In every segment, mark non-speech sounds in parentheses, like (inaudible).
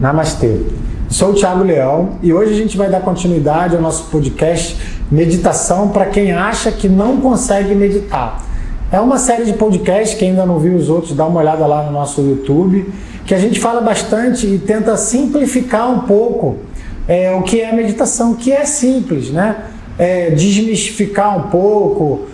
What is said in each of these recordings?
Namastê. Sou o Thiago Leão e hoje a gente vai dar continuidade ao nosso podcast Meditação para quem acha que não consegue meditar. É uma série de podcasts, quem ainda não viu os outros, dá uma olhada lá no nosso YouTube, que a gente fala bastante e tenta simplificar um pouco é, o que é meditação, que é simples, né? É, desmistificar um pouco,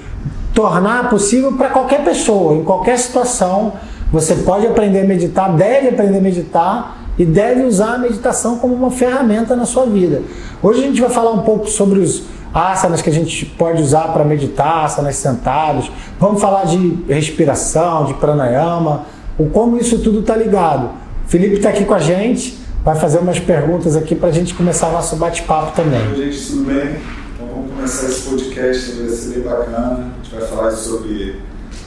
tornar possível para qualquer pessoa, em qualquer situação. Você pode aprender a meditar, deve aprender a meditar e deve usar a meditação como uma ferramenta na sua vida. Hoje a gente vai falar um pouco sobre os asanas que a gente pode usar para meditar, asanas sentados. Vamos falar de respiração, de pranayama, o como isso tudo está ligado. O Felipe está aqui com a gente, vai fazer umas perguntas aqui para a gente começar nosso bate-papo também. Oi, gente, tudo bem? Então vamos começar esse podcast, vai ser bem bacana. A gente vai falar sobre,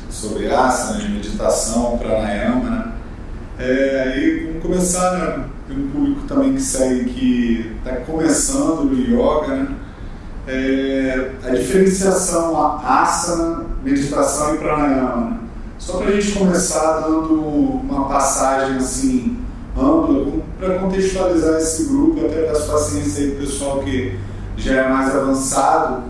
sobre asana, meditação, pranayama, né? É, aí vamos começar, né? Tem um público também que segue que está começando no yoga, né? É, a diferenciação a asana, meditação e pranayama. Né? Só para a gente começar dando uma passagem assim ampla para contextualizar esse grupo, até dar paciência aí para o pessoal que já é mais avançado,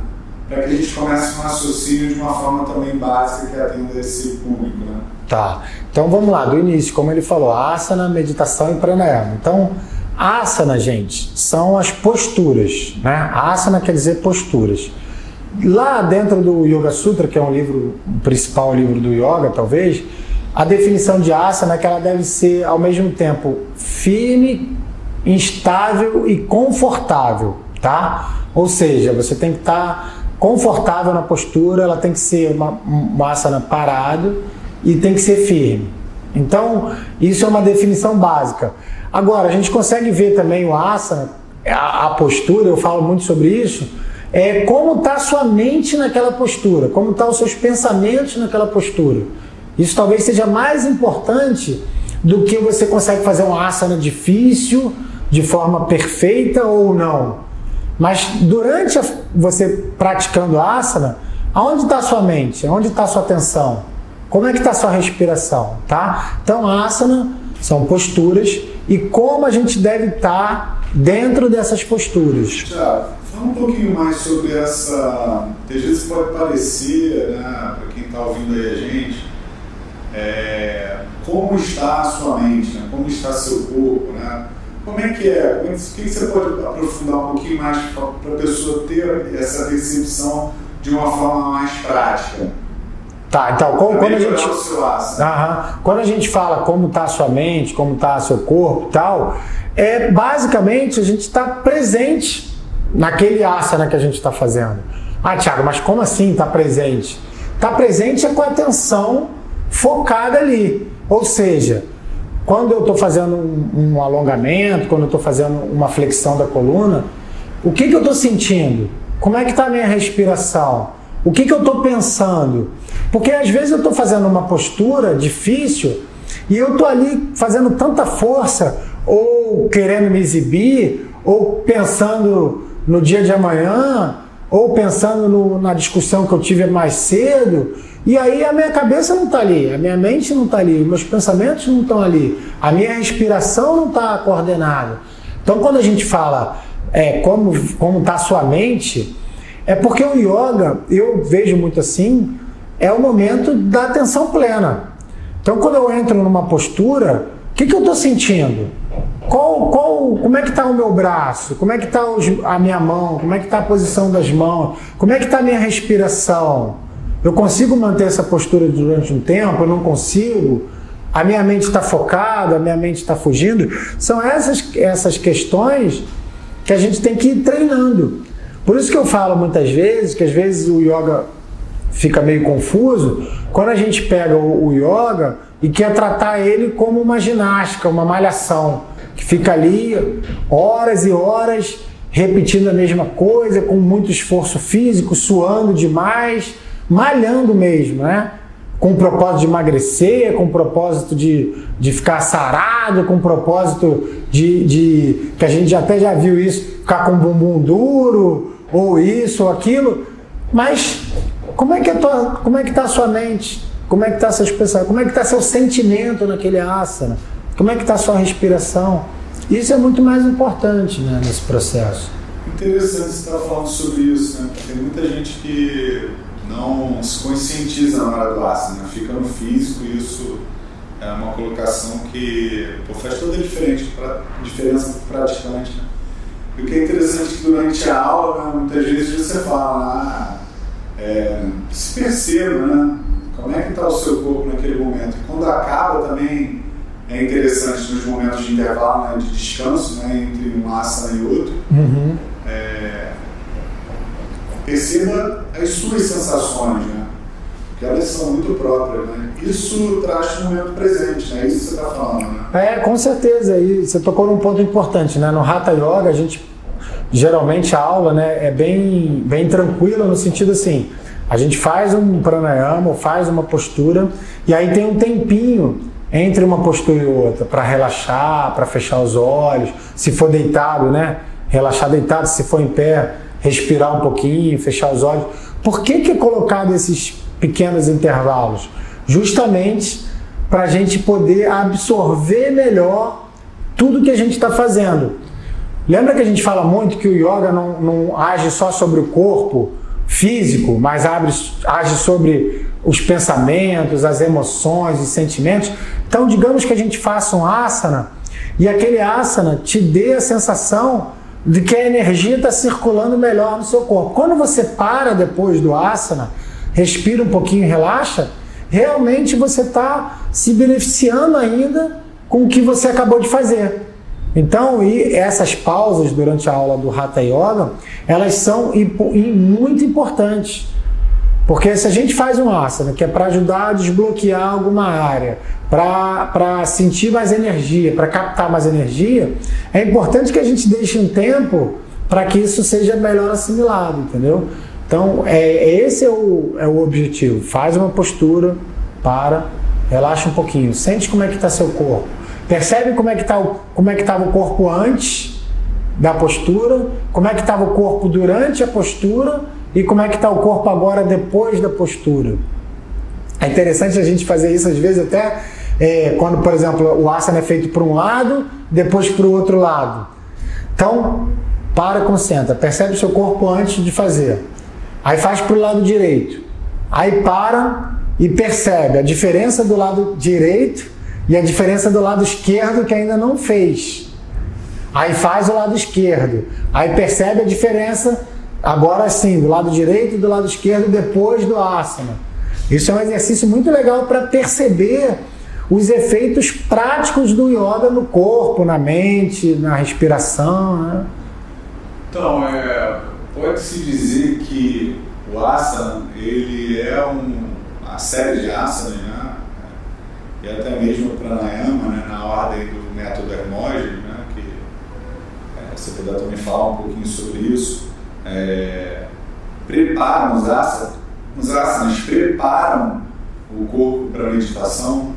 para que a gente comece um raciocínio de uma forma também básica que atenda esse público. Né? Tá. Então vamos lá, do início, como ele falou, asana, meditação e pranayama. Então, asana, gente, são as posturas, né? Asana quer dizer posturas. Lá dentro do Yoga Sutra, que é um livro, o principal livro do yoga, talvez, a definição de asana é que ela deve ser ao mesmo tempo firme, instável e confortável, tá? Ou seja, você tem que estar confortável na postura, ela tem que ser uma, uma asana parado, e tem que ser firme. Então, isso é uma definição básica. Agora, a gente consegue ver também o asana, a, a postura, eu falo muito sobre isso, é como está sua mente naquela postura, como estão tá os seus pensamentos naquela postura. Isso talvez seja mais importante do que você consegue fazer um asana difícil, de forma perfeita ou não. Mas durante a, você praticando asana, aonde está sua mente? Aonde está sua atenção? Como é que está sua respiração, tá? Então, asana são posturas e como a gente deve estar tá dentro dessas posturas. Tiago, fala um pouquinho mais sobre essa. Às vezes pode parecer, né, para quem está ouvindo aí a gente, é, como está a sua mente, né? como está seu corpo, né? Como é que é? É o que você pode aprofundar um pouquinho mais para a pessoa ter essa recepção de uma forma mais prática? Tá, então quando, quando a gente. quando a gente fala como está a sua mente, como está seu corpo e tal, é basicamente a gente está presente naquele asana que a gente está fazendo. Ah, Thiago, mas como assim está presente? Está presente é com a atenção focada ali. Ou seja, quando eu estou fazendo um, um, alongamento, quando eu estou fazendo uma flexão da coluna, o que, que eu estou sentindo? Como é que está a minha respiração? O que, que eu estou pensando? Porque às vezes eu estou fazendo uma postura difícil e eu estou ali fazendo tanta força, ou querendo me exibir, ou pensando no dia de amanhã, ou pensando no, na discussão que eu tive mais cedo, e aí a minha cabeça não está ali, a minha mente não está ali, meus pensamentos não estão ali, a minha respiração não está coordenada. Então quando a gente fala é, como está a sua mente, é porque o yoga, eu vejo muito assim, é o momento da atenção plena. Então, quando eu entro numa postura, o que, que eu estou sentindo? Qual, qual, como é que está o meu braço? Como é que está a minha mão? Como é que está a posição das mãos? Como é que está a minha respiração? Eu consigo manter essa postura durante um tempo? Eu não consigo? A minha mente está focada? A minha mente está fugindo? São essas, essas questões que a gente tem que ir treinando. Por isso que eu falo muitas vezes que às vezes o yoga fica meio confuso quando a gente pega o, o yoga e quer tratar ele como uma ginástica, uma malhação, que fica ali horas e horas repetindo a mesma coisa, com muito esforço físico, suando demais, malhando mesmo, né? Com o propósito de emagrecer, com o propósito de, de ficar sarado, com o propósito de, de. que a gente até já viu isso, ficar com o bumbum duro, ou isso ou aquilo, mas como é que tua, como é que está a sua mente? Como é que está seus pensamentos? Como é que está seu sentimento naquele asana? Como é que está a sua respiração? Isso é muito mais importante né, nesse processo. Interessante você estar falando sobre isso, né? Tem muita gente que não se conscientiza na hora do asana, né? fica no físico e isso é uma colocação que pô, faz toda a diferença para diferença para praticante. Né? E o que é interessante é que durante a aula, né, muitas vezes você fala, ah, é, se perceba, né? Como é que está o seu corpo naquele momento? E quando acaba também é interessante nos momentos de intervalo, né, de descanso, né, entre um asana e outro. Uhum. É, perceba as suas sensações, né? que elas são muito próprias. Né? Isso traz o momento presente, né? Isso que você está falando. Né? É, com certeza. E você tocou num ponto importante. Né? No Hatha Yoga, a gente geralmente a aula né, é bem, bem tranquila no sentido assim. A gente faz um pranayama, faz uma postura e aí tem um tempinho entre uma postura e outra para relaxar, para fechar os olhos. Se for deitado, né? Relaxar deitado. Se for em pé, respirar um pouquinho, fechar os olhos. Por que, que é colocado esses pequenos intervalos? Justamente para a gente poder absorver melhor tudo que a gente está fazendo. Lembra que a gente fala muito que o yoga não, não age só sobre o corpo físico, mas abre, age sobre os pensamentos, as emoções, os sentimentos? Então, digamos que a gente faça um asana e aquele asana te dê a sensação de que a energia está circulando melhor no seu corpo. Quando você para depois do asana, respira um pouquinho, relaxa, realmente você está se beneficiando ainda com o que você acabou de fazer. Então, e essas pausas durante a aula do Hatha Yoga, elas são muito importantes. Porque se a gente faz um asana que é para ajudar a desbloquear alguma área, para sentir mais energia, para captar mais energia, é importante que a gente deixe um tempo para que isso seja melhor assimilado, entendeu? Então, é, esse é o, é o objetivo. Faz uma postura, para, relaxa um pouquinho, sente como é que está seu corpo. Percebe como é que tá como é que estava o corpo antes da postura, como é que estava o corpo durante a postura e como é que está o corpo agora depois da postura. É interessante a gente fazer isso às vezes até é, quando, por exemplo, o asana é feito por um lado, depois para o outro lado. Então, para, concentra, percebe o seu corpo antes de fazer. Aí faz para o lado direito. Aí para e percebe a diferença do lado direito e a diferença do lado esquerdo que ainda não fez. Aí faz o lado esquerdo. Aí percebe a diferença Agora sim, do lado direito e do lado esquerdo depois do asana. Isso é um exercício muito legal para perceber os efeitos práticos do yoga no corpo, na mente, na respiração. Né? Então, é, pode-se dizer que o asana ele é um, uma série de asanas, né? e até mesmo o pranayama, né? na ordem do método Hermógenes, né? que é, você puder também falar um pouquinho sobre isso é, preparam os asanas, os asanas preparam o corpo para a meditação.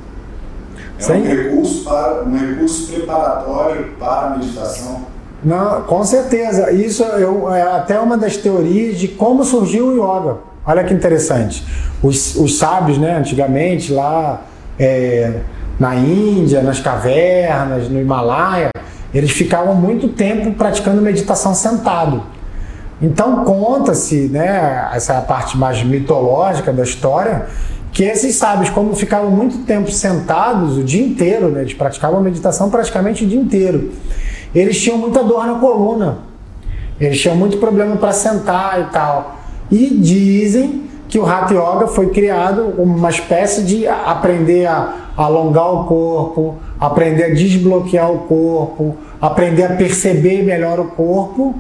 É Sim. um recurso, para, um recurso preparatório para a meditação. Não, com certeza. Isso eu, é até uma das teorias de como surgiu o yoga. Olha que interessante. Os, os sábios, né, antigamente, lá é, na Índia, nas cavernas, no Himalaia, eles ficavam muito tempo praticando meditação sentado. Então conta-se, né, essa parte mais mitológica da história, que esses sábios, como ficavam muito tempo sentados o dia inteiro, né, eles praticavam meditação praticamente o dia inteiro, eles tinham muita dor na coluna, eles tinham muito problema para sentar e tal. E dizem que o Hatha Yoga foi criado uma espécie de aprender a alongar o corpo, aprender a desbloquear o corpo, aprender a perceber melhor o corpo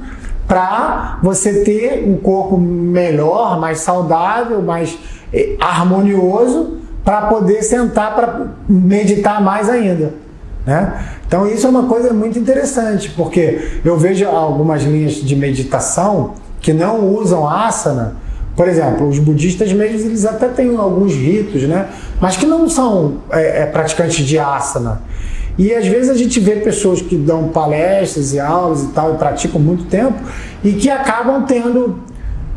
para você ter um corpo melhor, mais saudável, mais eh, harmonioso, para poder sentar para meditar mais ainda. Né? Então isso é uma coisa muito interessante, porque eu vejo algumas linhas de meditação que não usam asana. Por exemplo, os budistas mesmo eles até têm alguns ritos, né? mas que não são é, praticantes de asana. E às vezes a gente vê pessoas que dão palestras e aulas e tal e praticam muito tempo e que acabam tendo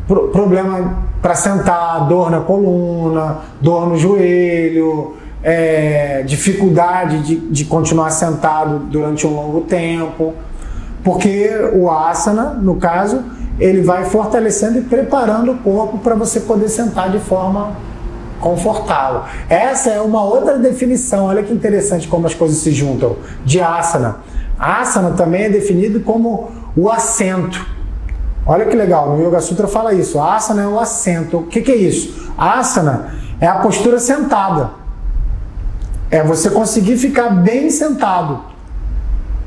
problema para sentar, dor na coluna, dor no joelho, é, dificuldade de, de continuar sentado durante um longo tempo, porque o asana, no caso, ele vai fortalecendo e preparando o corpo para você poder sentar de forma confortável. Essa é uma outra definição, olha que interessante como as coisas se juntam, de asana. Asana também é definido como o assento. Olha que legal, no Yoga Sutra fala isso. Asana é o assento. O que, que é isso? Asana é a postura sentada. É você conseguir ficar bem sentado.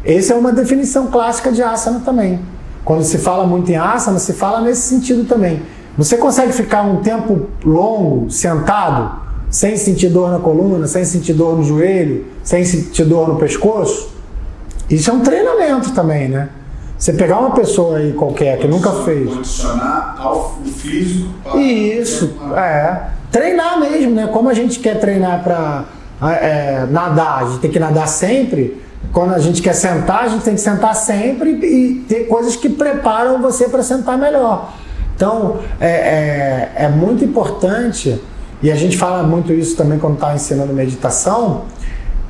Essa é uma definição clássica de asana também. Quando se fala muito em asana, se fala nesse sentido também. Você consegue ficar um tempo longo sentado, sem sentir dor na coluna, sem sentir dor no joelho, sem sentir dor no pescoço? Isso é um treinamento também, né? Você pegar uma pessoa aí qualquer que nunca fez. Condicionar ao físico para. Isso, é. Treinar mesmo, né? Como a gente quer treinar para é, nadar, a gente tem que nadar sempre. Quando a gente quer sentar, a gente tem que sentar sempre e ter coisas que preparam você para sentar melhor. Então, é, é, é, muito importante, e a gente fala muito isso também quando está ensinando meditação,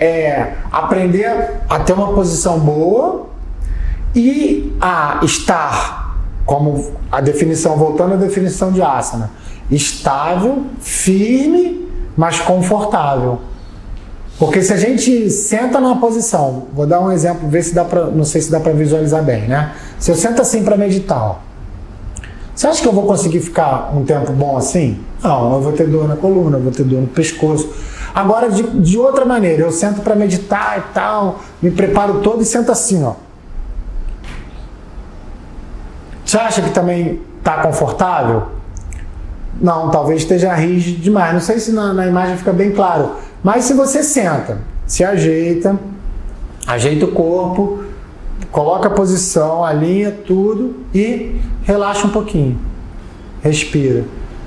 é aprender a ter uma posição boa e a estar, como a definição, voltando à definição de asana, estável, firme, mas confortável. Porque se a gente senta numa posição, vou dar um exemplo, ver se dá para, não sei se dá para visualizar bem, né? Se eu sento assim para meditar, ó, você acha que eu vou conseguir ficar um tempo bom assim? Não, eu vou ter dor na coluna, eu vou ter dor no pescoço. Agora, de, de outra maneira, eu sento para meditar e tal, me preparo todo e sento assim, ó. Você acha que também está confortável? Não, talvez esteja rígido demais. Não sei se na, na imagem fica bem claro. Mas se você senta, se ajeita, ajeita o corpo, coloca a posição, alinha tudo e relaxa um pouquinho. Respira.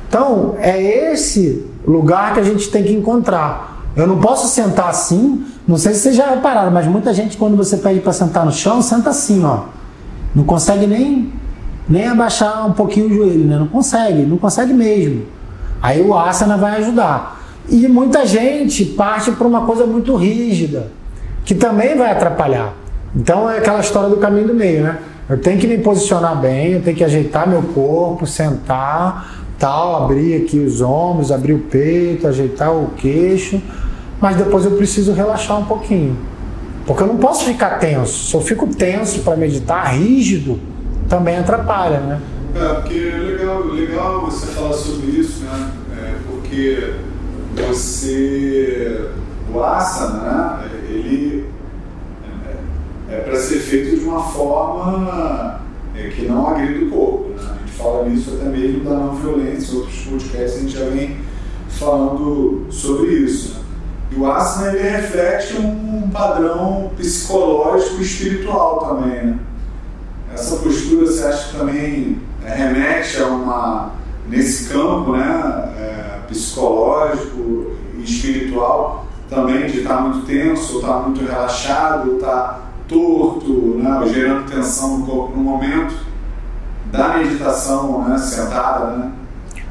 Então, é esse lugar que a gente tem que encontrar. Eu não posso sentar assim, não sei se vocês já repararam, mas muita gente, quando você pede para sentar no chão, senta assim, ó. Não consegue nem, nem abaixar um pouquinho o joelho, né? Não consegue, não consegue mesmo. Aí o asana vai ajudar. E muita gente parte para uma coisa muito rígida, que também vai atrapalhar. Então é aquela história do caminho do meio, né? Eu tenho que me posicionar bem, eu tenho que ajeitar meu corpo, sentar, tal, abrir aqui os ombros, abrir o peito, ajeitar o queixo, mas depois eu preciso relaxar um pouquinho. Porque eu não posso ficar tenso. Se eu fico tenso para meditar, rígido, também atrapalha, né? É, porque é legal, legal você falar sobre isso, né? É, porque você, o asana, né? Ele é, para ser feito de uma forma é, que não agrida o corpo. Né? A gente fala nisso até mesmo da não violência, outros podcasts a gente já vem falando sobre isso. Né? E o asana ele reflete um padrão psicológico e espiritual também. Né? Essa postura você acha que também é, remete a uma, nesse campo né, é, psicológico e espiritual, também de estar muito tenso, ou estar muito relaxado, ou estar torto, né, gerando tensão no corpo no momento da meditação né, sentada, né?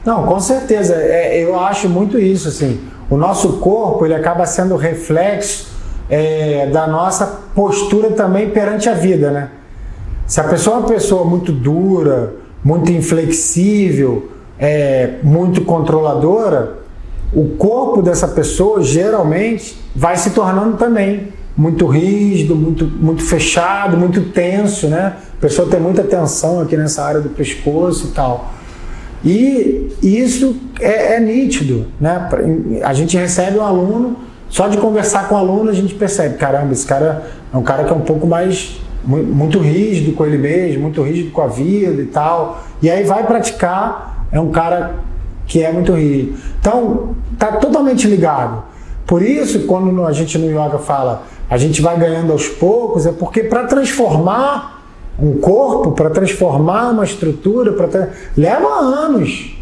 Não, com certeza. É, eu acho muito isso, assim. O nosso corpo, ele acaba sendo reflexo é, da nossa postura também perante a vida, né? Se a pessoa é uma pessoa muito dura, muito inflexível, é, muito controladora, o corpo dessa pessoa geralmente vai se tornando também muito rígido, muito, muito fechado, muito tenso, né? A pessoa tem muita tensão aqui nessa área do pescoço e tal. E isso é, é nítido, né? A gente recebe um aluno, só de conversar com o aluno a gente percebe, caramba, esse cara é um cara que é um pouco mais muito rígido com ele mesmo, muito rígido com a vida e tal. E aí vai praticar, é um cara que é muito rígido. Então, tá totalmente ligado. Por isso, quando a gente no yoga fala, a gente vai ganhando aos poucos, é porque para transformar um corpo, para transformar uma estrutura, para leva anos.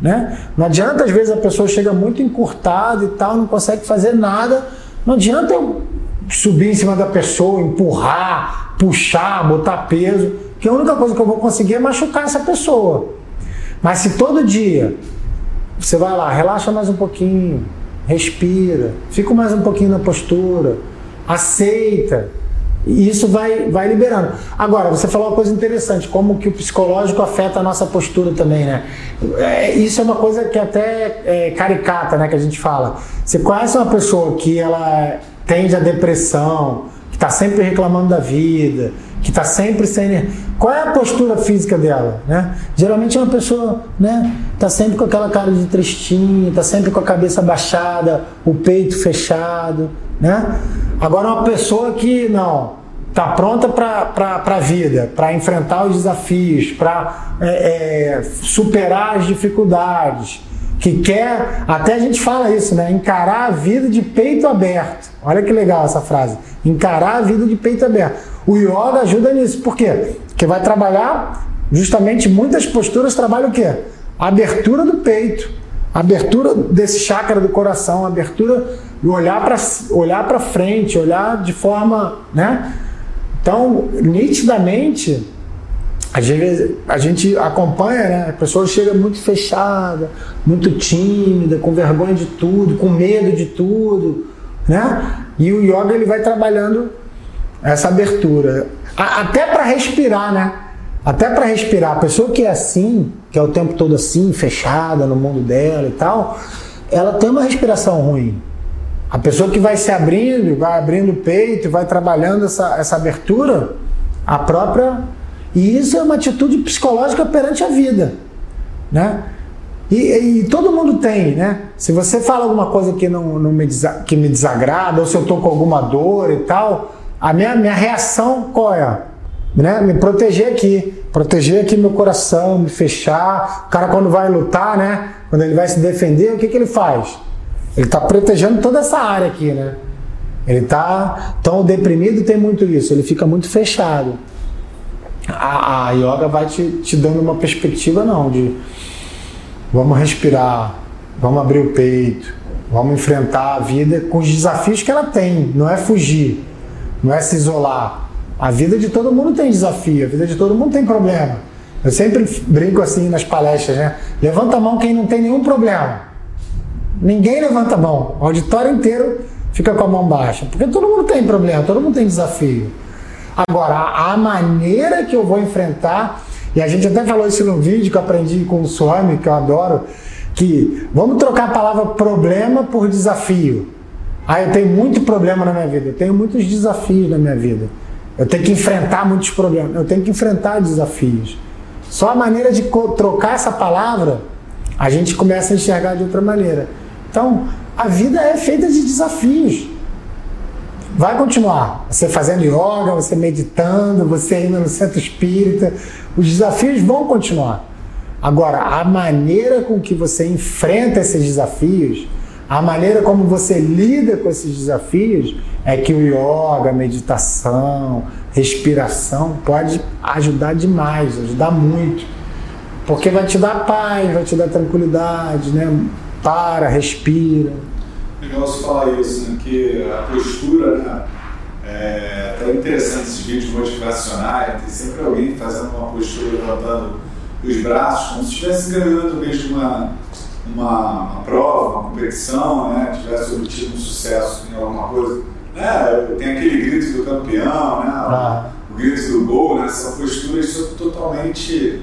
Né? Não adianta, às vezes, a pessoa chega muito encurtada e tal, não consegue fazer nada. Não adianta eu subir em cima da pessoa, empurrar, puxar, botar peso, que a única coisa que eu vou conseguir é machucar essa pessoa. Mas se todo dia você vai lá, relaxa mais um pouquinho, respira, fica mais um pouquinho na postura, aceita. E isso vai, vai liberando. Agora, você falou uma coisa interessante, como que o psicológico afeta a nossa postura também, né? É, isso é uma coisa que até é caricata, né? Que a gente fala. Você conhece uma pessoa que ela tende à depressão, que está sempre reclamando da vida, que está sempre sem. Qual é a postura física dela? Né? Geralmente é uma pessoa, né? Está sempre com aquela cara de tristinho, está sempre com a cabeça baixada, o peito fechado, né? Agora uma pessoa que não está pronta para a vida, para enfrentar os desafios, para é, é, superar as dificuldades, que quer, até a gente fala isso, né? Encarar a vida de peito aberto. Olha que legal essa frase. Encarar a vida de peito aberto. O yoga ajuda nisso. Por quê? Porque vai trabalhar justamente muitas posturas trabalham o quê? Abertura do peito, abertura desse chakra do coração, abertura do olhar para olhar para frente, olhar de forma, né? Então, nitidamente, a gente, a gente acompanha, né? A pessoa chega muito fechada, muito tímida, com vergonha de tudo, com medo de tudo, né? E o yoga ele vai trabalhando essa abertura. Até para respirar, né? Até para respirar. A pessoa que é assim, que é o tempo todo assim, fechada no mundo dela e tal, ela tem uma respiração ruim. A pessoa que vai se abrindo, vai abrindo o peito, vai trabalhando essa, essa abertura, a própria. E isso é uma atitude psicológica perante a vida. Né? E, e, todo mundo tem, né? Se você fala alguma coisa que, não, não me, que me desagrada, ou se eu estou com alguma dor e tal, a minha, minha reação qual é? Né? Me proteger aqui, proteger aqui meu coração, me fechar. O cara quando vai lutar, né? Quando ele vai se defender, o que, que ele faz? Ele está protegendo toda essa área aqui, né? Ele está tão deprimido tem muito isso, ele fica muito fechado. A, a yoga vai te, te dando uma perspectiva não de vamos respirar, vamos abrir o peito, vamos enfrentar a vida com os desafios que ela tem, não é fugir não é se isolar. A vida de todo mundo tem desafio, a vida de todo mundo tem problema. Eu sempre brinco assim nas palestras, né? Levanta a mão quem não tem nenhum problema. Ninguém levanta a mão. O auditório inteiro fica com a mão baixa. Porque todo mundo tem problema, todo mundo tem desafio. Agora, a maneira que eu vou enfrentar, e a gente até falou isso no vídeo que eu aprendi com o Swami, que eu adoro, que vamos trocar a palavra problema por desafio. Ah, eu tenho muito problema na minha vida, eu tenho muitos desafios na minha vida. Eu tenho que enfrentar muitos problemas, eu tenho que enfrentar desafios. Só a maneira de trocar essa palavra, a gente começa a enxergar de outra maneira. Então, a vida é feita de desafios. Vai continuar. Você fazendo yoga, você meditando, você indo no centro espírita, os desafios vão continuar. Agora, a maneira com que você enfrenta esses desafios a maneira como você lida com esses desafios é que o yoga, a meditação, respiração pode ajudar demais, ajudar muito. Porque vai te dar paz, vai te dar tranquilidade, né? Para, respira. Legal você falar isso, né? Que a postura, né? É até interessante esses vídeos motivacionais, tem sempre alguém fazendo uma postura, levantando os braços, como se estivesse ganhando mesmo uma uma, uma prova, uma competição, né, tivesse obtido um sucesso em alguma coisa, né, tem aquele grito do campeão, né, ah. o, grito do gol, né, são posturas são totalmente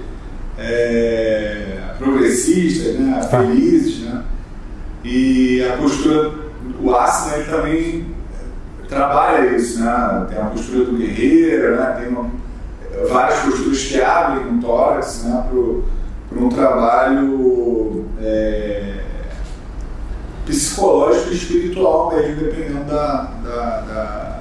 é, progressistas, né, tá. felizes, né, e a postura, o asana ele também trabalha isso, né, tem a postura do guerreiro, né, tem uma, várias posturas que abrem o tórax, né, para um trabalho é, psicológico e espiritual mesmo, dependendo da, da, da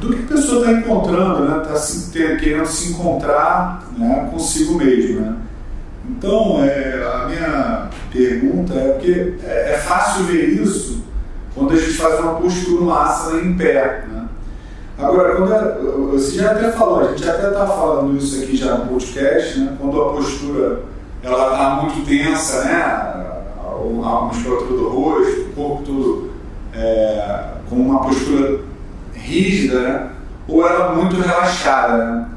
do que a pessoa está encontrando, né? Está se, querendo se encontrar né, consigo mesmo. Né? Então, é, a minha pergunta é porque é, é, fácil ver isso quando a gente faz uma postura, uma asana em pé. Né? Agora, quando a, você já até falou, a gente até está falando isso aqui já no podcast, né? quando a postura ela está muito tensa, né? a musculatura do rosto, o corpo todo é, com uma postura rígida, né? ou ela muito relaxada. Né?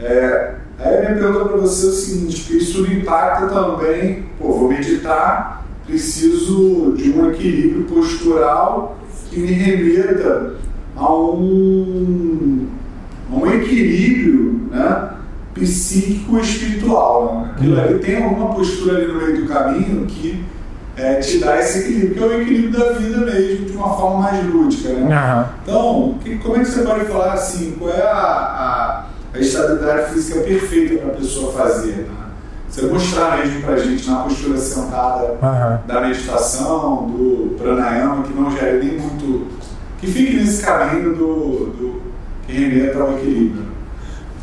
É, aí a minha pergunta para você é o seguinte, isso impacta também, pô, vou meditar, preciso de um equilíbrio postural que me remeta a um, a um equilíbrio né, psíquico espiritual. Né? Aquilo ali tem alguma postura ali no meio do caminho que é, te dá esse equilíbrio, que é o equilíbrio da vida mesmo, de uma forma mais lúdica. Né? Uhum. Então, que, como é que você pode falar assim, qual é a, a, a estabilidade física perfeita para a pessoa fazer? Né? Você mostrar mesmo para a gente na postura sentada uhum. da meditação, do pranayama, que não gere nem muito. que fique nesse caminho do, do que remeta ao equilíbrio.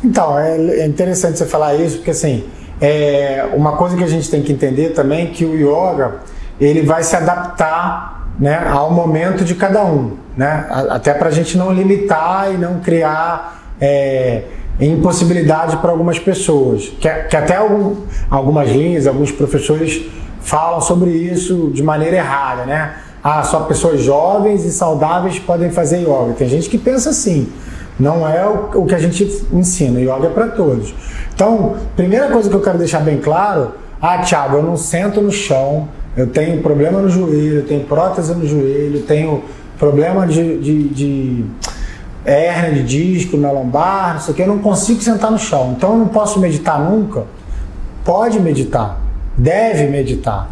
Então, é, é interessante você falar isso, porque assim, é uma coisa que a gente tem que entender também é que o yoga ele vai se adaptar né, ao momento de cada um, né? até para a gente não limitar e não criar é, impossibilidade para algumas pessoas, que, que até algum, algumas linhas, alguns professores falam sobre isso de maneira errada, né? Ah, só pessoas jovens e saudáveis podem fazer yoga. Tem gente que pensa assim. Não é o, o que a gente ensina. Yoga é para todos. Então, primeira coisa que eu quero deixar bem claro: ah, Thiago, eu não sento no chão, eu tenho problema no joelho, eu tenho prótese no joelho, tenho problema de, de, de hérnia de disco na lombar, não sei o que, eu não consigo sentar no chão. Então eu não posso meditar nunca. Pode meditar, deve meditar.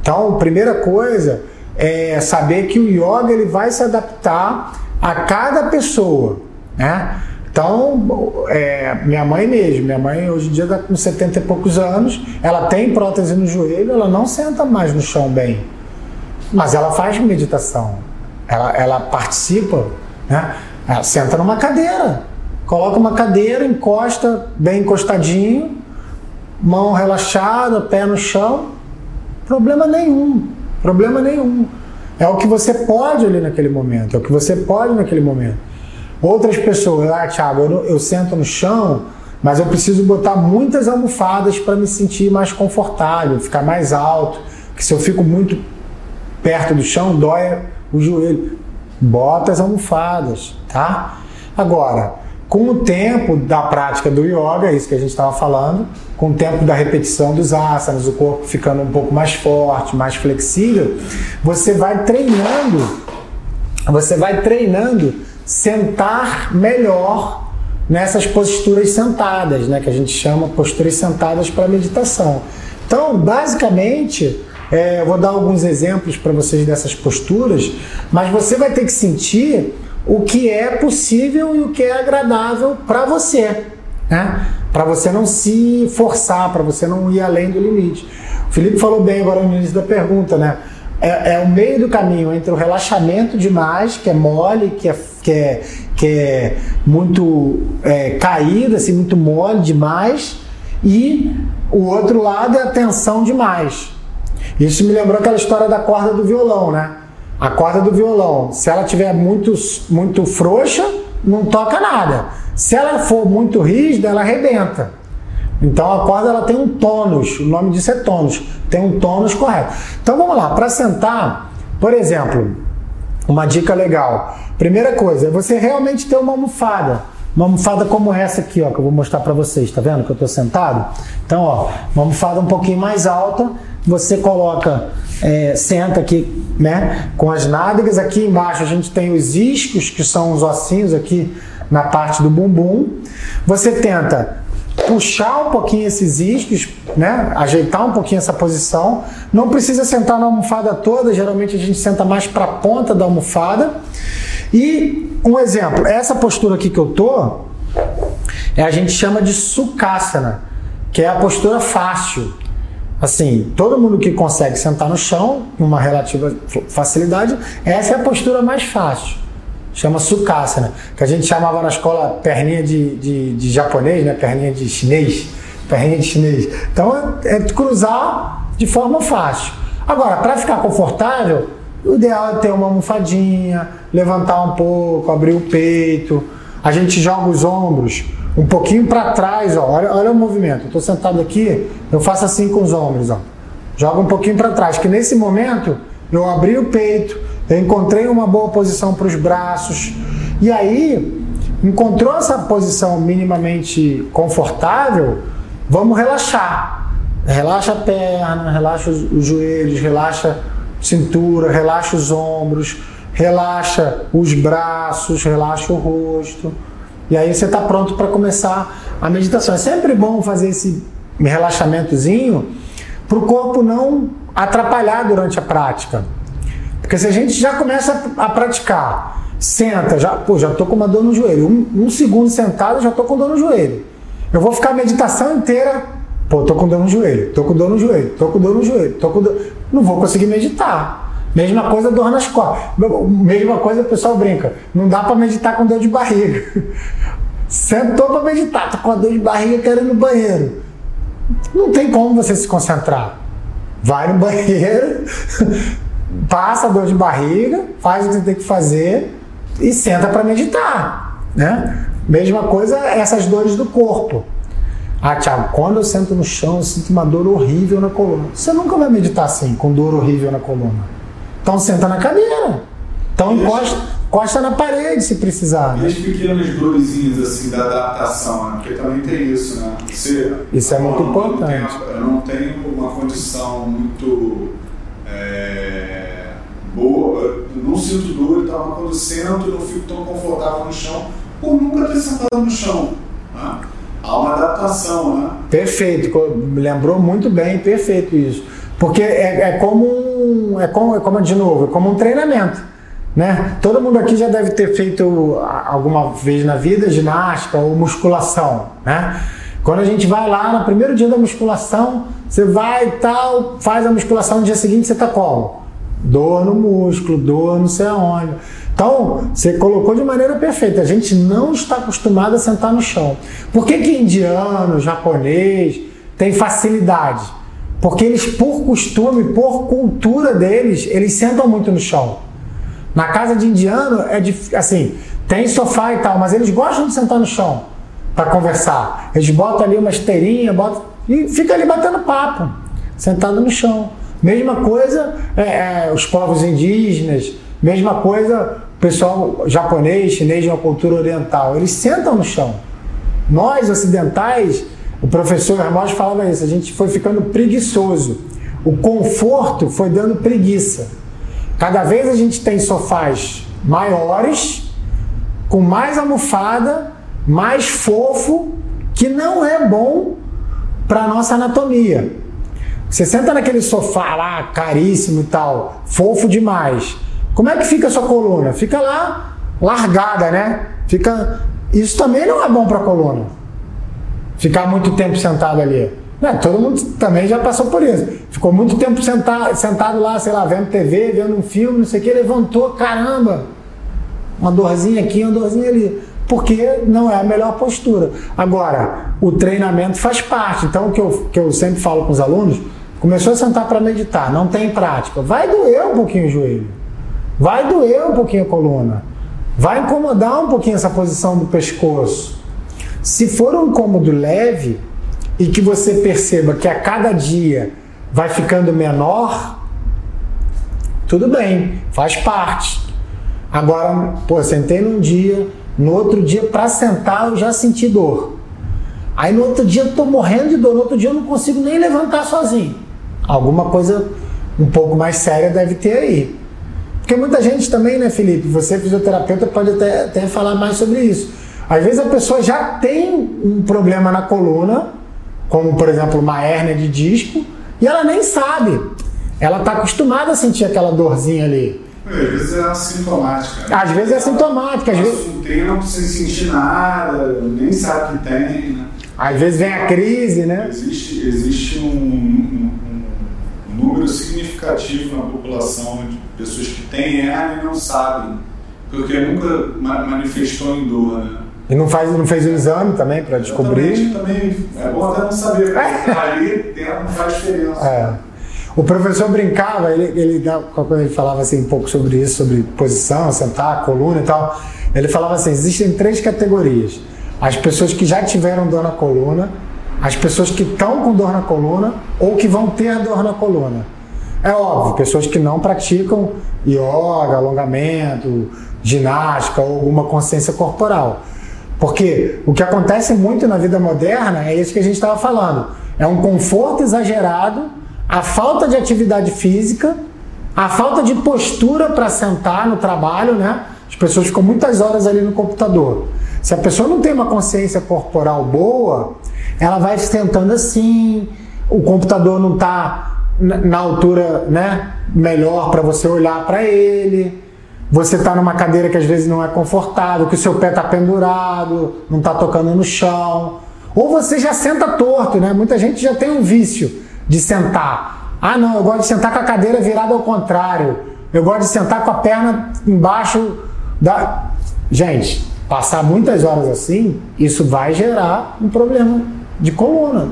Então, primeira coisa é saber que o yoga ele vai se adaptar a cada pessoa, né? Então, é, minha mãe mesmo, minha mãe hoje em dia está com 70 e poucos anos, ela tem prótese no joelho, ela não senta mais no chão bem, mas ela faz meditação, ela, ela participa, né? Ela senta numa cadeira, coloca uma cadeira, encosta bem encostadinho, mão relaxada, pé no chão, problema nenhum, problema nenhum. É o que você pode ali naquele momento, é o que você pode naquele momento. Outras pessoas, ah, Thiago, eu, eu sento no chão, mas eu preciso botar muitas almofadas para me sentir mais confortável, ficar mais alto. Porque se eu fico muito perto do chão, dói o joelho. Bota as almofadas, tá? Agora, com o tempo da prática do yoga, é isso que a gente estava falando, com o tempo da repetição dos asanas, o corpo ficando um pouco mais forte, mais flexível, você vai treinando, você vai treinando sentar melhor nessas posturas sentadas, né, que a gente chama posturas sentadas para meditação. Então, basicamente, é, vou dar alguns exemplos para vocês dessas posturas, mas você vai ter que sentir o que é possível e o que é agradável para você, né? Para você não se forçar, para você não ir além do limite. O Felipe falou bem agora no início da pergunta, né? É, é o meio do caminho entre o relaxamento demais, que é mole, que é que é, que é muito é, caída, assim, muito mole demais, e o outro lado é a tensão demais. Isso me lembrou aquela história da corda do violão, né? A corda do violão, se ela tiver muito, muito frouxa, não toca nada. Se ela for muito rígida, ela arrebenta. Então a corda ela tem um tônus, o nome disso é tônus, tem um tônus correto. Então vamos lá, para sentar, por exemplo, uma dica legal. Primeira coisa, é você realmente ter uma almofada. Uma almofada como essa aqui, ó, que eu vou mostrar para vocês. Tá vendo que eu estou sentado? Então, ó, uma almofada um pouquinho mais alta. Você coloca, é, senta aqui, né, com as nádegas. Aqui embaixo a gente tem os iscos, que são os ossinhos aqui na parte do bumbum. Você tenta puxar um pouquinho esses iscos, né? ajeitar um pouquinho essa posição. Não precisa sentar na almofada toda, geralmente a gente senta mais para a ponta da almofada. E um exemplo, essa postura aqui que eu tô, é, a gente chama de sukhasana, que é a postura fácil. Assim, todo mundo que consegue sentar no chão, com uma relativa facilidade, essa é a postura mais fácil chama Sukhasana, que a gente chamava na escola perninha de, de, de japonês, né? perninha de chinês, perninha de chinês. Então é, é cruzar de forma fácil. Agora, para ficar confortável, o ideal é ter uma almofadinha, levantar um pouco, abrir o peito. A gente joga os ombros um pouquinho para trás, ó. Olha, olha o movimento. Estou sentado aqui, eu faço assim com os ombros, ó. Joga um pouquinho para trás, que nesse momento eu abri o peito, eu encontrei uma boa posição para os braços. E aí, encontrou essa posição minimamente confortável, vamos relaxar. Relaxa a perna, relaxa os, os joelhos, relaxa a cintura, relaxa os ombros, relaxa os braços, relaxa o rosto. E aí você está pronto para começar a meditação. É sempre bom fazer esse relaxamentozinho para o corpo não atrapalhar durante a prática. Porque se a gente já começa a praticar, senta, já, pô, já tô com uma dor no joelho. Um, um segundo sentado, já tô com dor no joelho. Eu vou ficar a meditação inteira, pô, tô com dor no joelho, tô com dor no joelho, tô com dor no joelho, tô com dor. Não vou conseguir meditar. Mesma coisa dor nas costas. Mesma coisa o pessoal brinca. Não dá para meditar com dor de barriga. (laughs) Sentou para meditar, tô com a dor de barriga, quero ir no banheiro. Não tem como você se concentrar. Vai no (laughs) banheiro, passa a dor de barriga, faz o que você tem que fazer e senta para meditar, né? Mesma coisa essas dores do corpo. Ah, Thiago, quando eu sento no chão, eu sinto uma dor horrível na coluna. Você nunca vai meditar assim, com dor horrível na coluna. Então senta na cadeira. Então encosta, encosta na parede se precisar. E as pequenas dorezinhas assim da adaptação, né? porque também tem isso, né? Você, isso é muito importante. Eu não tenho uma condição muito é, boa, eu não sinto dor e tal, mas quando sento eu não fico tão confortável no chão por nunca ter sentado no chão. Né? Há uma adaptação, né? Perfeito, lembrou muito bem, perfeito isso. Porque é, é como é como, é como, de novo, é como um treinamento. Né? Todo mundo aqui já deve ter feito alguma vez na vida ginástica ou musculação. Né? Quando a gente vai lá no primeiro dia da musculação, você vai tal, faz a musculação no dia seguinte você tá como? Dor no músculo, dor não sei aonde. Então, você colocou de maneira perfeita. A gente não está acostumado a sentar no chão. Por que, que indiano, japonês tem facilidade? Porque eles, por costume, por cultura deles, eles sentam muito no chão. Na casa de indiano, é assim, tem sofá e tal, mas eles gostam de sentar no chão para conversar. Eles botam ali uma esteirinha, botam, e fica ali batendo papo, sentado no chão. Mesma coisa é, é, os povos indígenas, mesma coisa o pessoal japonês, chinês de uma cultura oriental. Eles sentam no chão. Nós, ocidentais, o professor Hermógenes falava isso, a gente foi ficando preguiçoso. O conforto foi dando preguiça. Cada vez a gente tem sofás maiores, com mais almofada, mais fofo, que não é bom para nossa anatomia. Você senta naquele sofá lá, caríssimo e tal, fofo demais. Como é que fica a sua coluna? Fica lá largada, né? Fica. Isso também não é bom para a coluna ficar muito tempo sentado ali. Né? Todo mundo também já passou por isso. Ficou muito tempo sentado, sentado lá, sei lá, vendo TV, vendo um filme, não sei o que, levantou, caramba, uma dorzinha aqui, uma dorzinha ali. Porque não é a melhor postura. Agora, o treinamento faz parte. Então, o que eu, que eu sempre falo com os alunos, começou a sentar para meditar, não tem prática, vai doer um pouquinho o joelho, vai doer um pouquinho a coluna, vai incomodar um pouquinho essa posição do pescoço. Se for um cômodo leve e que você perceba que a cada dia vai ficando menor, tudo bem, faz parte. Agora, pô, sentei num dia, no outro dia, para sentar, eu já senti dor. Aí no outro dia eu tô morrendo de dor, no outro dia eu não consigo nem levantar sozinho. Alguma coisa um pouco mais séria deve ter aí. Porque muita gente também, né, Felipe? Você, fisioterapeuta, pode até, até falar mais sobre isso às vezes a pessoa já tem um problema na coluna, como por exemplo uma hérnia de disco, e ela nem sabe. Ela está acostumada a sentir aquela dorzinha ali. Às vezes é assintomática. Né? Às vezes é assintomática. Às vezes... um tempo sem sentir nada, nem sabe que tem. Né? Às vezes vem a crise, né? Existe, existe um, um, um número significativo na população de pessoas que têm hérnia e não sabem, porque nunca manifestou em dor, né? E não, faz, não fez o exame também para descobrir? Também é bom até não saber, (laughs) ali dentro não faz diferença. É. O professor brincava, ele, ele, quando ele falava assim, um pouco sobre isso, sobre posição, sentar, coluna e tal, ele falava assim: existem três categorias. As pessoas que já tiveram dor na coluna, as pessoas que estão com dor na coluna ou que vão ter dor na coluna. É óbvio, pessoas que não praticam yoga, alongamento, ginástica ou alguma consciência corporal. Porque o que acontece muito na vida moderna é isso que a gente estava falando. É um conforto exagerado, a falta de atividade física, a falta de postura para sentar no trabalho, né? As pessoas ficam muitas horas ali no computador. Se a pessoa não tem uma consciência corporal boa, ela vai sentando assim, o computador não está na altura né, melhor para você olhar para ele. Você está numa cadeira que às vezes não é confortável, que o seu pé está pendurado, não está tocando no chão. Ou você já senta torto, né? Muita gente já tem um vício de sentar. Ah, não, eu gosto de sentar com a cadeira virada ao contrário. Eu gosto de sentar com a perna embaixo da. Gente, passar muitas horas assim, isso vai gerar um problema de coluna.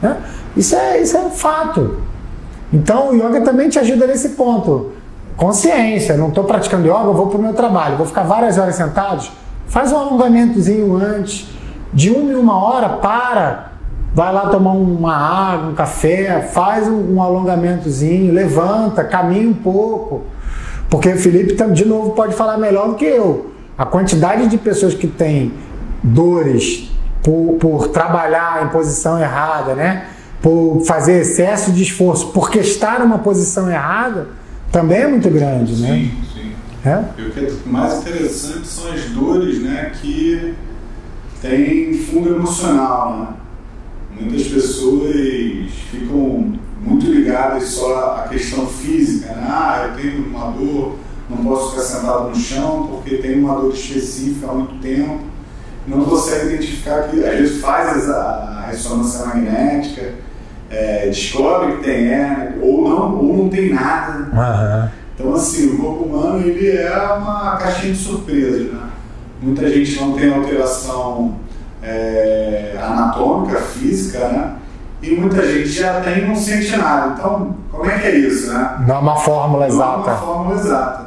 Né? Isso, é, isso é fato. Então o yoga também te ajuda nesse ponto. Consciência, não estou praticando yoga, eu vou para o meu trabalho, vou ficar várias horas sentado. Faz um alongamentozinho antes. De uma em uma hora, para, vai lá tomar uma água, um café, faz um, alongamentozinho, levanta, caminha um pouco. Porque o Felipe, de novo, pode falar melhor do que eu. A quantidade de pessoas que têm dores por, por trabalhar em posição errada, né? por fazer excesso de esforço, porque estar numa posição errada, também é muito grande, sim, né? Sim, sim. É? O que é mais interessante são as dores, né, que têm fundo emocional, né? Muitas pessoas ficam muito ligadas só à questão física, né? Ah, eu tenho uma dor, não posso ficar sentado no chão porque tenho uma dor específica há muito tempo. Não consegue identificar que, às vezes, faz a ressonância magnética, é, descobre que tem hérnia, ou não, ou não tem nada. Uhum. Então, assim, o corpo humano ele é uma caixinha de surpresas. Né? Muita gente não tem alteração é, anatômica, física, né? E muita gente já tem e não sente nada. Então, como é que é isso, né? Não é uma fórmula exata. Não é uma fórmula exata.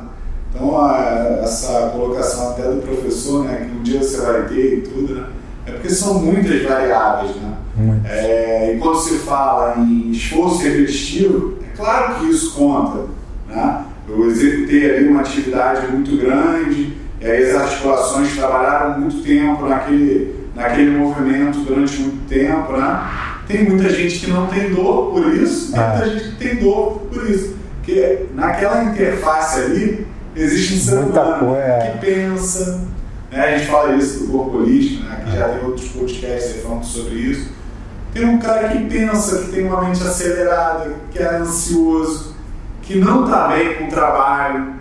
Então, a, essa colocação até do professor, né, que um dia você vai ter e tudo, né? É porque são muitas variáveis, né? É, e quando se fala em esforço repetitivo, é claro que isso conta. Né? Eu executei ali uma atividade muito grande, e aí as articulações trabalharam muito tempo naquele, naquele movimento durante muito tempo. Né? Tem muita gente que não tem dor por isso, tem muita gente que tem dor por isso. Porque naquela interface ali existe um ser humano é. que pensa. Né? A gente fala isso do corpo holístico, né? aqui já tem outros podcasts falando sobre isso tem um cara que pensa, que tem uma mente acelerada, que é ansioso, que não está bem com o trabalho,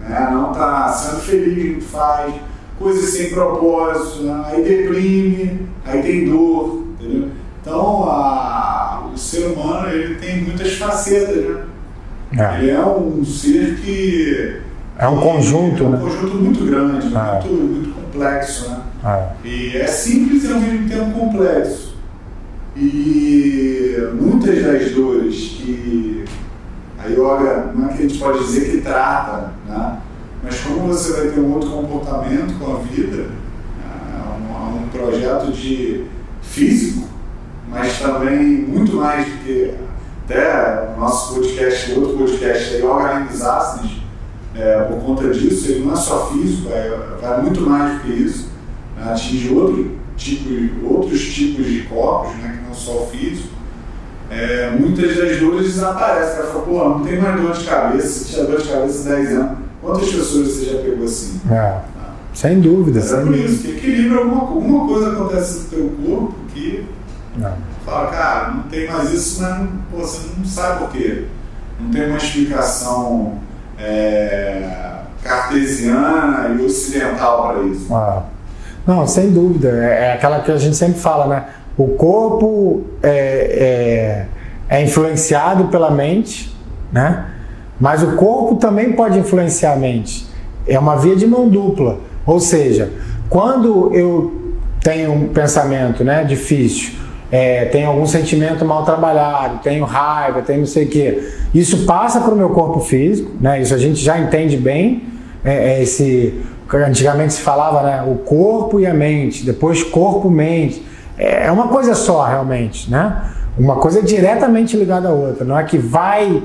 né? não está sendo feliz no que faz, coisas sem propósito, né? aí deprime, aí tem dor, entendeu? Então a, o ser humano ele tem muitas facetas, né? É. Ele é um ser que é um conjunto, é um né? conjunto muito grande, é. muito, muito complexo, né? É. E é simples e ao mesmo tempo complexo. E muitas das dores que a yoga, não é que a gente pode dizer que trata, né? mas como você vai ter um outro comportamento com a vida, é um, projeto de físico, mas também muito mais do que até o nosso podcast, outro podcast, Yoga Além é, por conta disso, ele não é só físico, é, vai muito mais do que isso, né? atinge outro tipo, outros tipos de corpos, né, só o físico, é, muitas das dores desaparecem. Ela fala, pô, não tem mais dor de cabeça, você tinha dor de cabeça há 10 anos. Quantas pessoas você já pegou assim? É. Sem dúvida. Mas é por isso, que equilíbrio, alguma, alguma coisa acontece no teu corpo que não. fala, cara, não tem mais isso, mas não, pô, você não sabe por quê. Não tem uma explicação é, cartesiana e ocidental para isso. Ah. Não, sem dúvida. É, é aquela que a gente sempre fala, né? O corpo é, é, é influenciado pela mente, né? Mas o corpo também pode influenciar a mente. É uma via de mão dupla. Ou seja, quando eu tenho um pensamento né, difícil, é, tenho algum sentimento mal trabalhado, tenho raiva, tenho não sei o quê, isso passa para o meu corpo físico, né? Isso a gente já entende bem, é, é esse Antigamente se falava, né, o corpo e a mente, depois corpo-mente. É uma coisa só, realmente, né? Uma coisa é diretamente ligada à outra, não é que vai.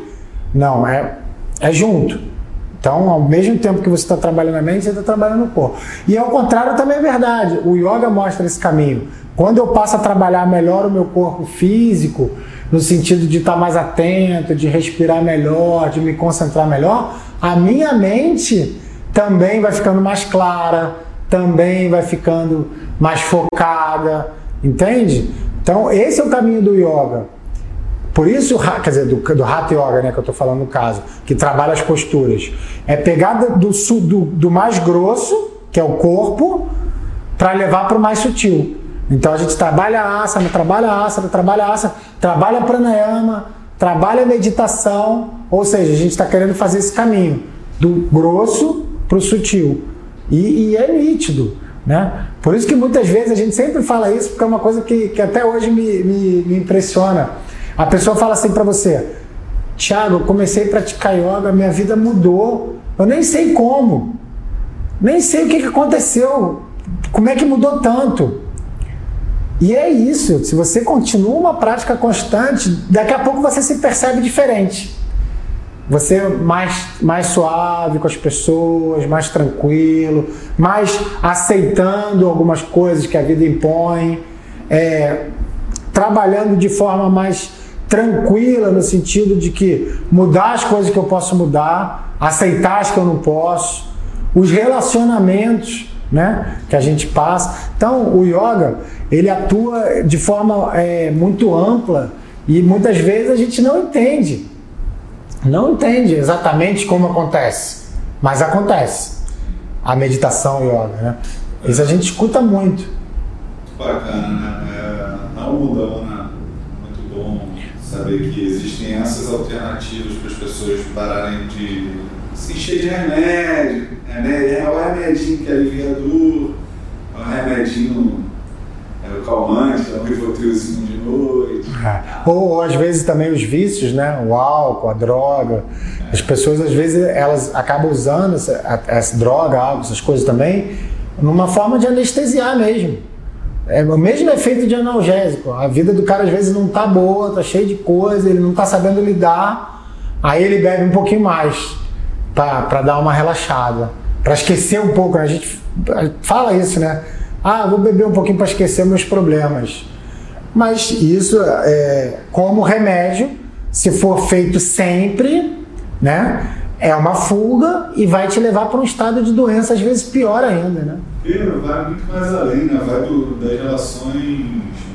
Não, é, é junto. Então, ao mesmo tempo que você está trabalhando a mente, você está trabalhando o corpo. E ao contrário também é verdade. O yoga mostra esse caminho. Quando eu passo a trabalhar melhor o meu corpo físico, no sentido de estar tá mais atento, de respirar melhor, de me concentrar melhor, a minha mente também vai ficando mais clara, também vai ficando mais focada, entende? Então, esse é o caminho do yoga. Por isso, quer dizer, do, do Hatha Yoga, né, que eu estou falando no caso, que trabalha as posturas. É pegar do, do, do mais grosso, que é o corpo, para levar para o mais sutil. Então a gente trabalha asana, trabalha asana, trabalha asana, trabalha pranayama, trabalha meditação, ou seja, a gente está querendo fazer esse caminho do grosso para o sutil. E, e, é nítido. Né? Por isso que muitas vezes a gente sempre fala isso, porque é uma coisa que, que até hoje me, me, me impressiona. A pessoa fala assim para você: Tiago, eu comecei a praticar yoga, minha vida mudou. Eu nem sei como. Nem sei o que, que aconteceu. Como é que mudou tanto? E é isso. Se você continua uma prática constante, daqui a pouco você se percebe diferente. Você é mais, mais suave com as pessoas, mais tranquilo, mais aceitando algumas coisas que a vida impõe, é, trabalhando de forma mais tranquila no sentido de que mudar as coisas que eu posso mudar, aceitar as que eu não posso, os relacionamentos, né, que a gente passa. Então, o yoga ele atua de forma é, muito ampla e muitas vezes a gente não entende, não entende exatamente como acontece, mas acontece. A meditação yoga, né? Isso a gente escuta muito. Bacana, né? É, não mudou, né? saber que existem essas alternativas para as pessoas pararem de se encher de remédio. É, é o remedinho que alivia a dor, é o remedinho é calmante, é o rivotrilzinho de noite. É. Ou, às vezes também os vícios, né? O álcool, a droga. É. As pessoas às vezes elas acabam usando essa, essa droga, álcool, essas coisas também, numa forma de anestesiar mesmo. É o mesmo efeito de analgésico. A vida do cara às vezes não tá boa, tá cheio de coisa, ele não tá sabendo lidar. Aí ele bebe um pouquinho mais para dar uma relaxada, para esquecer um pouco. Né? A gente fala isso, né? Ah, vou beber um pouquinho para esquecer meus problemas. Mas isso é como remédio, se for feito sempre, né? É uma fuga e vai te levar para um estado de doença, às vezes pior ainda, né? Pedro, vai muito mais além, né? vai do, das relações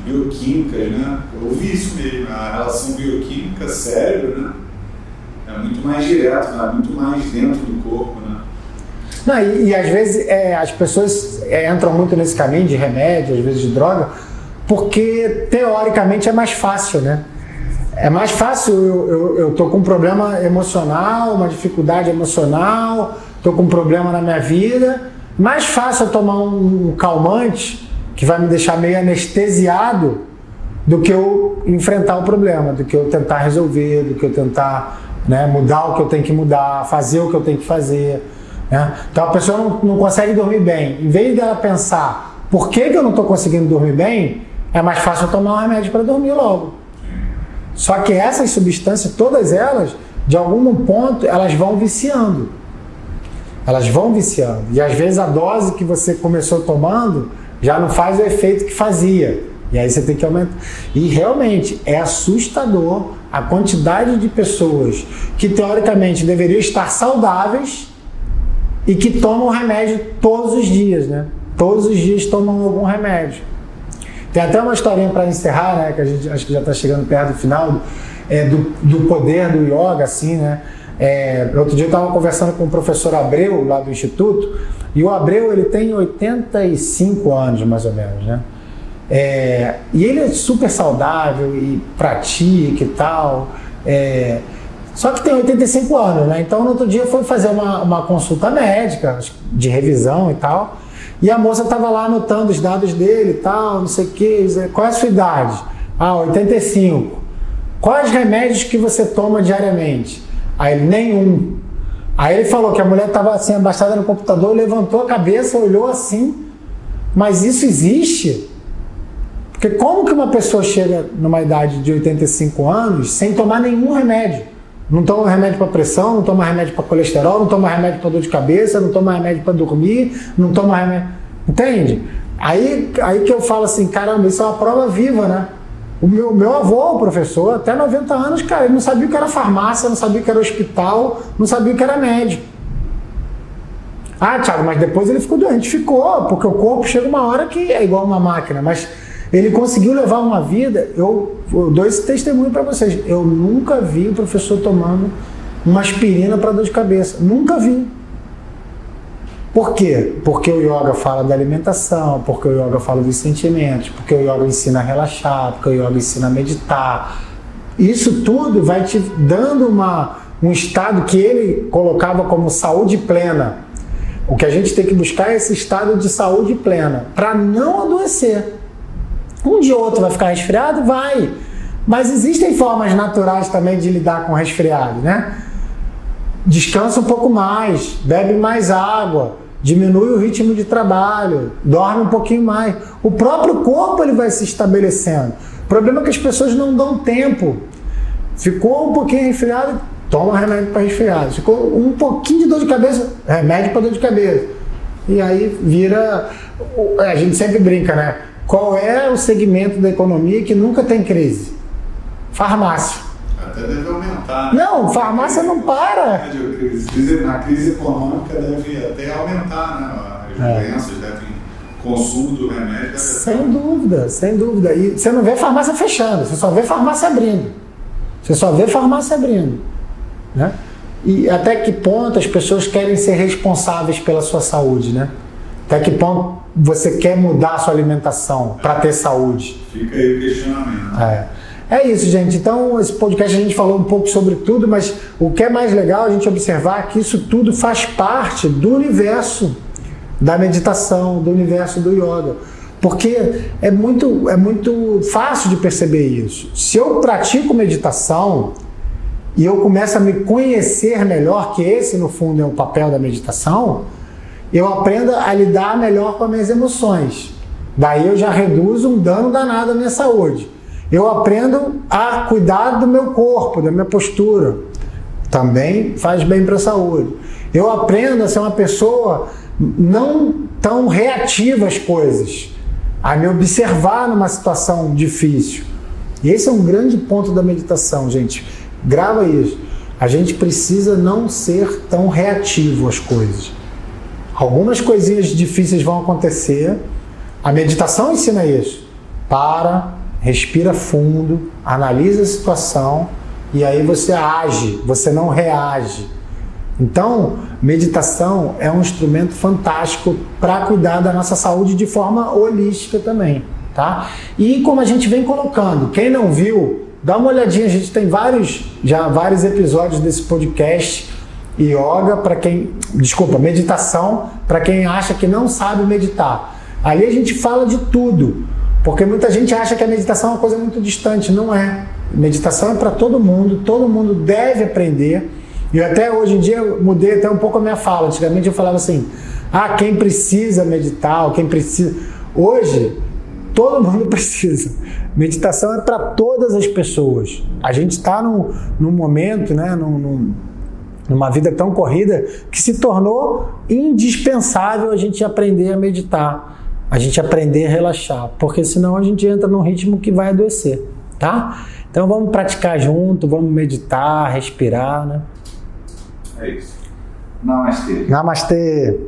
bioquímicas, né? Eu ouvi isso mesmo, a relação bioquímica cérebro, né? É muito mais direto, vai muito mais dentro do corpo, né? Não, e, e às vezes é, as pessoas é, entram muito nesse caminho de remédio, às vezes de droga, porque teoricamente é mais fácil, né? É mais fácil, eu, eu, eu tô com um problema emocional, uma dificuldade emocional, tô com um problema na minha vida, mais fácil eu tomar um calmante que vai me deixar meio anestesiado do que eu enfrentar o problema, do que eu tentar resolver, do que eu tentar né, mudar o que eu tenho que mudar, fazer o que eu tenho que fazer. Né? Então a pessoa não, não consegue dormir bem. Em vez dela pensar por que, que eu não estou conseguindo dormir bem, é mais fácil eu tomar um remédio para dormir logo. Só que essas substâncias, todas elas, de algum ponto, elas vão viciando. Elas vão viciando. E às vezes a dose que você começou tomando já não faz o efeito que fazia. E aí você tem que aumentar. E realmente é assustador a quantidade de pessoas que teoricamente deveriam estar saudáveis e que tomam remédio todos os dias, né? Todos os dias tomam algum remédio. Tem até uma historinha para encerrar, né? Que a gente acho que já está chegando perto do final, é, do, do poder do yoga, assim, né? É, outro dia eu estava conversando com o professor Abreu, lá do Instituto, e o Abreu ele tem 85 anos, mais ou menos, né? É, e ele é super saudável e pratica e tal. É, só que tem 85 anos, né? Então no outro dia foi fazer uma, uma consulta médica, de revisão e tal. E a moça estava lá anotando os dados dele e tal, não sei o que. Qual é a sua idade? Ah, 85. Quais remédios que você toma diariamente? Aí ele, nenhum. Aí ele falou que a mulher estava assim, abaixada no computador, levantou a cabeça, olhou assim. Mas isso existe? Porque como que uma pessoa chega numa idade de 85 anos sem tomar nenhum remédio? Não toma remédio para pressão, não toma remédio para colesterol, não toma remédio para dor de cabeça, não toma remédio para dormir, não toma remédio. Entende? Aí, aí que eu falo assim, caramba, isso é uma prova viva, né? O meu, meu avô, o professor, até 90 anos, cara, ele não sabia o que era farmácia, não sabia o que era hospital, não sabia o que era médico. Ah, Thiago, mas depois ele ficou doente. Ficou, porque o corpo chega uma hora que é igual uma máquina, mas ele conseguiu levar uma vida. Eu, eu dou esse testemunho para vocês. Eu nunca vi o professor tomando uma aspirina para dor de cabeça. Nunca vi. Por quê? Porque o yoga fala da alimentação, porque o yoga fala dos sentimentos, porque o yoga ensina a relaxar, porque o yoga ensina a meditar. Isso tudo vai te dando uma, um estado que ele colocava como saúde plena. O que a gente tem que buscar é esse estado de saúde plena, para não adoecer. Um dia ou outro vai ficar resfriado? Vai. Mas existem formas naturais também de lidar com resfriado, né? Descansa um pouco mais, bebe mais água, diminui o ritmo de trabalho, dorme um pouquinho mais. O próprio corpo ele vai se estabelecendo. O problema é que as pessoas não dão tempo. Ficou um pouquinho resfriado, toma remédio para resfriado. Ficou um pouquinho de dor de cabeça, remédio para dor de cabeça. E aí vira. A gente sempre brinca, né? Qual é o segmento da economia que nunca tem crise? Farmácia. Até deve aumentar. Né? Não, farmácia não para. Na crise econômica deve até aumentar, né? As é. doenças devem. Consumo do remédio deve Sem dúvida, sem dúvida. E você não vê farmácia fechando, você só vê farmácia abrindo. Você só vê farmácia abrindo. Né? E até que ponto as pessoas querem ser responsáveis pela sua saúde, né? Até que ponto você quer mudar a sua alimentação para ter saúde? Fica aí o questionamento. É. É isso, gente. Então, esse podcast a gente falou um pouco sobre tudo, mas o que é mais legal a gente observar é que isso tudo faz parte do universo da meditação, do universo do yoga. Porque é muito, é muito fácil de perceber isso. Se eu pratico meditação e eu começo a me conhecer melhor, que esse no fundo é o papel da meditação, eu aprendo a lidar melhor com as minhas emoções. Daí eu já reduzo um dano danado à minha saúde. Eu aprendo a cuidar do meu corpo, da minha postura. Também faz bem para a saúde. Eu aprendo a ser uma pessoa não tão reativa às coisas, a me observar numa situação difícil. E esse é um grande ponto da meditação, gente. Grava isso. A gente precisa não ser tão reativo às coisas. Algumas coisinhas difíceis vão acontecer. A meditação ensina isso. Para, respira fundo, analisa a situação e aí você age, você não reage. Então, meditação é um instrumento fantástico para cuidar da nossa saúde de forma holística também, tá? E como a gente vem colocando, quem não viu, dá uma olhadinha, a gente tem vários já vários episódios desse podcast yoga para quem, desculpa, meditação para quem acha que não sabe meditar. Ali a gente fala de tudo, porque muita gente acha que a meditação é uma coisa muito distante, não é. Meditação é para todo mundo, todo mundo deve aprender. E até hoje em dia eu mudei até um pouco a minha fala. Antigamente eu falava assim: "Ah, quem precisa meditar, quem precisa". Hoje todo (laughs) mundo precisa. Meditação é para todas as pessoas. A gente está num, num momento, né, num, num numa vida tão corrida que se tornou indispensável a gente aprender a meditar, a gente aprender a relaxar, porque senão a gente entra num ritmo que vai adoecer, tá? Então vamos praticar junto, vamos meditar, respirar, né? É isso. Namastê. Namastê.